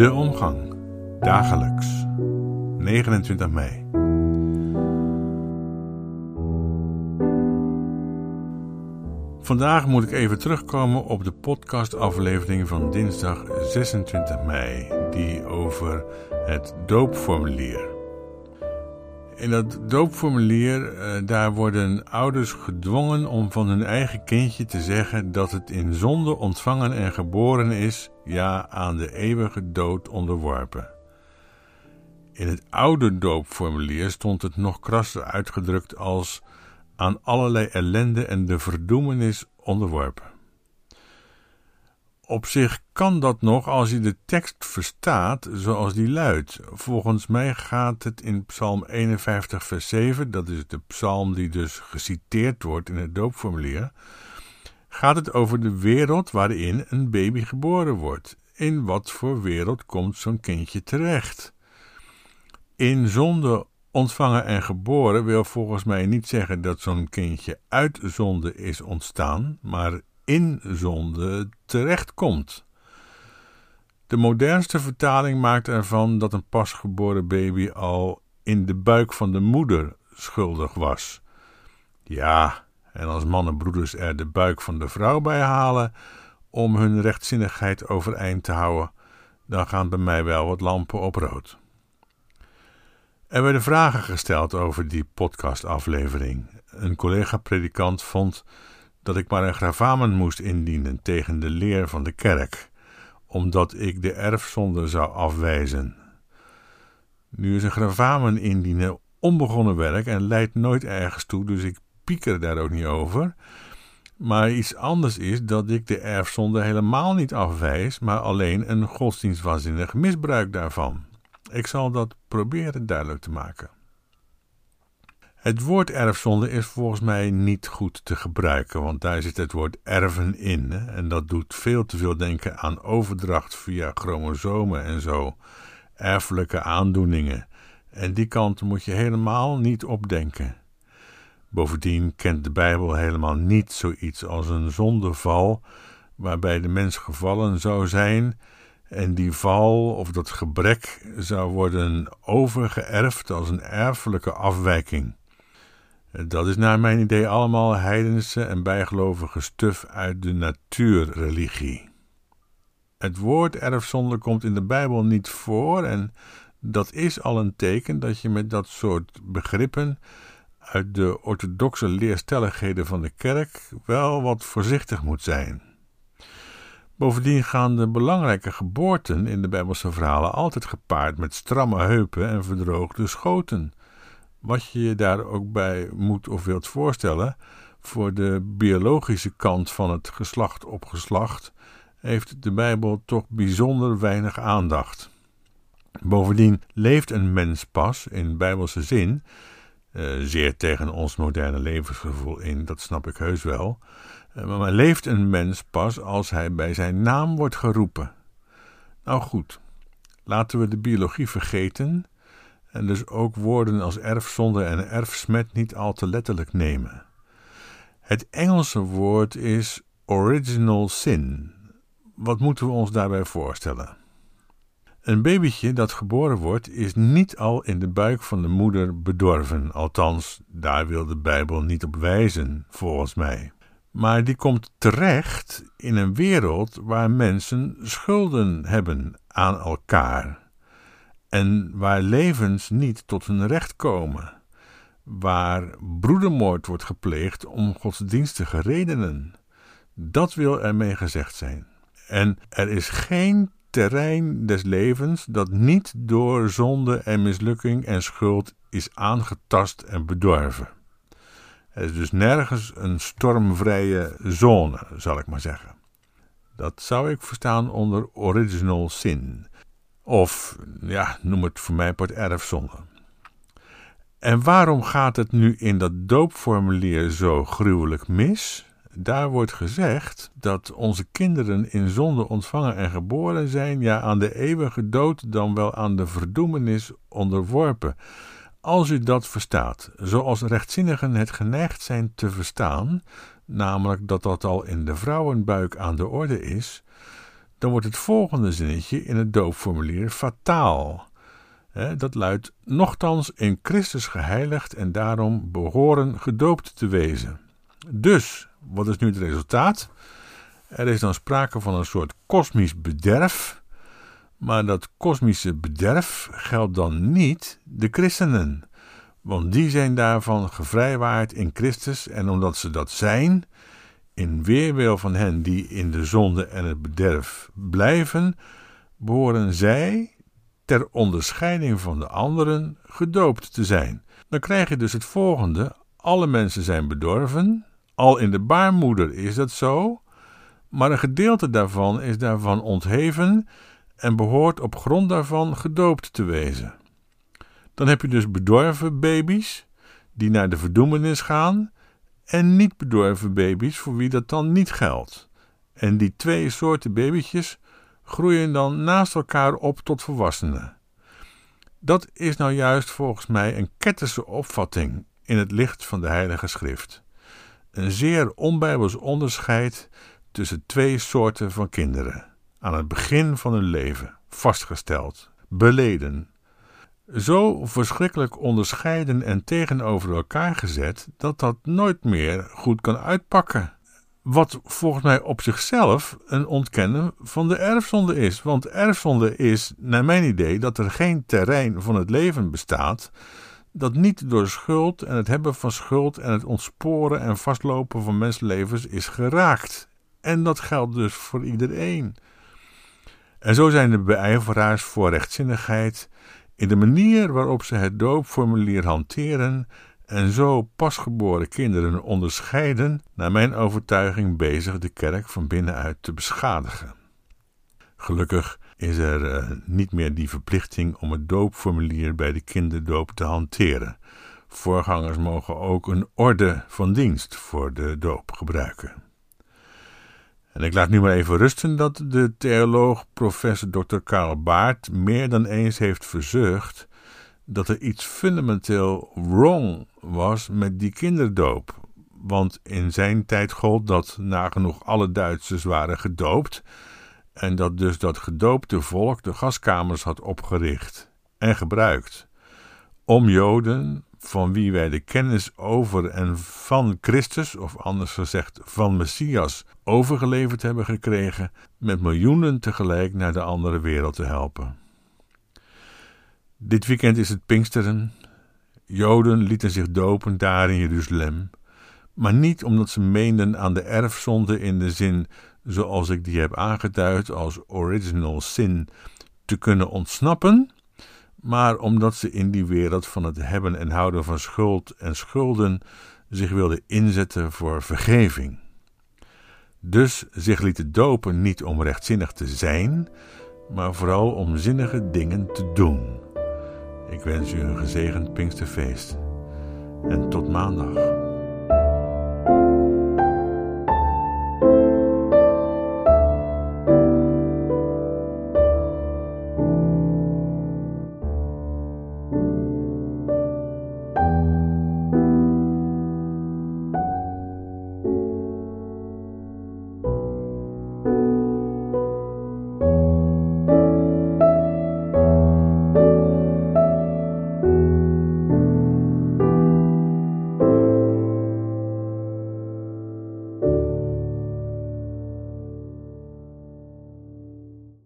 De omgang. Dagelijks. 29 mei. Vandaag moet ik even terugkomen op de podcastaflevering van dinsdag 26 mei, die over het doopformulier. In dat doopformulier, eh, daar worden ouders gedwongen om van hun eigen kindje te zeggen dat het in zonde ontvangen en geboren is, ja, aan de eeuwige dood onderworpen. In het oude doopformulier stond het nog krasser uitgedrukt als aan allerlei ellende en de verdoemenis onderworpen. Op zich kan dat nog als je de tekst verstaat zoals die luidt. Volgens mij gaat het in Psalm 51, vers 7, dat is de psalm die dus geciteerd wordt in het doopformulier, gaat het over de wereld waarin een baby geboren wordt. In wat voor wereld komt zo'n kindje terecht? In zonde ontvangen en geboren wil volgens mij niet zeggen dat zo'n kindje uit zonde is ontstaan, maar in zonde terechtkomt. De modernste vertaling maakt ervan dat een pasgeboren baby al in de buik van de moeder schuldig was. Ja, en als mannenbroeders er de buik van de vrouw bij halen om hun rechtzinnigheid overeind te houden, dan gaan bij mij wel wat lampen op rood. Er werden vragen gesteld over die podcastaflevering. Een collega-predikant vond dat ik maar een gravamen moest indienen tegen de leer van de kerk, omdat ik de erfzonde zou afwijzen. Nu is een gravamen indienen onbegonnen werk en leidt nooit ergens toe, dus ik pieker daar ook niet over. Maar iets anders is dat ik de erfzonde helemaal niet afwijs, maar alleen een godsdienstwaanzinnig misbruik daarvan. Ik zal dat proberen duidelijk te maken. Het woord erfzonde is volgens mij niet goed te gebruiken, want daar zit het woord erven in. En dat doet veel te veel denken aan overdracht via chromosomen en zo, erfelijke aandoeningen. En die kant moet je helemaal niet opdenken. Bovendien kent de Bijbel helemaal niet zoiets als een zondeval, waarbij de mens gevallen zou zijn en die val of dat gebrek zou worden overgeërfd als een erfelijke afwijking. Dat is naar mijn idee allemaal heidense en bijgelovige stuf uit de natuurreligie. Het woord erfzonde komt in de Bijbel niet voor en dat is al een teken dat je met dat soort begrippen uit de orthodoxe leerstelligheden van de kerk wel wat voorzichtig moet zijn. Bovendien gaan de belangrijke geboorten in de Bijbelse verhalen altijd gepaard met stramme heupen en verdroogde schoten. Wat je je daar ook bij moet of wilt voorstellen, voor de biologische kant van het geslacht op geslacht, heeft de Bijbel toch bijzonder weinig aandacht. Bovendien leeft een mens pas in bijbelse zin, eh, zeer tegen ons moderne levensgevoel in, dat snap ik heus wel, eh, maar leeft een mens pas als hij bij zijn naam wordt geroepen. Nou goed, laten we de biologie vergeten en dus ook woorden als erfzonde en erfsmet niet al te letterlijk nemen. Het Engelse woord is original sin. Wat moeten we ons daarbij voorstellen? Een babytje dat geboren wordt is niet al in de buik van de moeder bedorven, althans, daar wil de Bijbel niet op wijzen, volgens mij. Maar die komt terecht in een wereld waar mensen schulden hebben aan elkaar en waar levens niet tot hun recht komen, waar broedermoord wordt gepleegd om godsdienstige redenen. Dat wil ermee gezegd zijn. En er is geen terrein des levens dat niet door zonde en mislukking en schuld is aangetast en bedorven. Er is dus nergens een stormvrije zone, zal ik maar zeggen. Dat zou ik verstaan onder original sin. Of, ja, noem het voor mij part erfzonde. En waarom gaat het nu in dat doopformulier zo gruwelijk mis? Daar wordt gezegd dat onze kinderen in zonde ontvangen en geboren zijn, ja, aan de eeuwige dood dan wel aan de verdoemenis onderworpen. Als u dat verstaat, zoals rechtzinnigen het geneigd zijn te verstaan, namelijk dat dat al in de vrouwenbuik aan de orde is, dan wordt het volgende zinnetje in het doopformulier fataal. Dat luidt: Nochtans in Christus geheiligd en daarom behoren gedoopt te wezen. Dus, wat is nu het resultaat? Er is dan sprake van een soort kosmisch bederf, maar dat kosmische bederf geldt dan niet de christenen, want die zijn daarvan gevrijwaard in Christus en omdat ze dat zijn, in weerwil van hen die in de zonde en het bederf blijven, behoren zij, ter onderscheiding van de anderen, gedoopt te zijn. Dan krijg je dus het volgende: alle mensen zijn bedorven, al in de baarmoeder is dat zo, maar een gedeelte daarvan is daarvan ontheven en behoort op grond daarvan gedoopt te wezen. Dan heb je dus bedorven baby's die naar de verdoemenis gaan en niet bedorven baby's voor wie dat dan niet geldt. En die twee soorten babytjes groeien dan naast elkaar op tot volwassenen. Dat is nou juist volgens mij een ketterse opvatting in het licht van de Heilige Schrift. Een zeer onbijbels onderscheid tussen twee soorten van kinderen, aan het begin van hun leven, vastgesteld, beleden, zo verschrikkelijk onderscheiden en tegenover elkaar gezet dat dat nooit meer goed kan uitpakken. Wat volgens mij op zichzelf een ontkennen van de erfzonde is. Want erfzonde is, naar mijn idee, dat er geen terrein van het leven bestaat dat niet door schuld en het hebben van schuld en het ontsporen en vastlopen van mensenlevens is geraakt. En dat geldt dus voor iedereen. En zo zijn de beijveraars voor rechtzinnigheid in de manier waarop ze het doopformulier hanteren en zo pasgeboren kinderen onderscheiden, naar mijn overtuiging bezig de kerk van binnenuit te beschadigen. Gelukkig is er uh, niet meer die verplichting om het doopformulier bij de kinderdoop te hanteren. Voorgangers mogen ook een orde van dienst voor de doop gebruiken. En ik laat nu maar even rusten dat de theoloog professor Dr. Karl Baart meer dan eens heeft verzucht dat er iets fundamenteel wrong was met die kinderdoop. Want in zijn tijd gold dat nagenoeg alle Duitsers waren gedoopt en dat dus dat gedoopte volk de gaskamers had opgericht en gebruikt om Joden van wie wij de kennis over en van Christus, of anders gezegd van Messias, overgeleverd hebben gekregen, met miljoenen tegelijk naar de andere wereld te helpen. Dit weekend is het Pinksteren. Joden lieten zich dopen daar in Jeruzalem, maar niet omdat ze meenden aan de erfzonde in de zin zoals ik die heb aangeduid als original sin te kunnen ontsnappen, maar omdat ze in die wereld van het hebben en houden van schuld en schulden zich wilden inzetten voor vergeving. Dus zich lieten dopen niet om rechtzinnig te zijn, maar vooral om zinnige dingen te doen. Ik wens u een gezegend Pinksterfeest en tot maandag.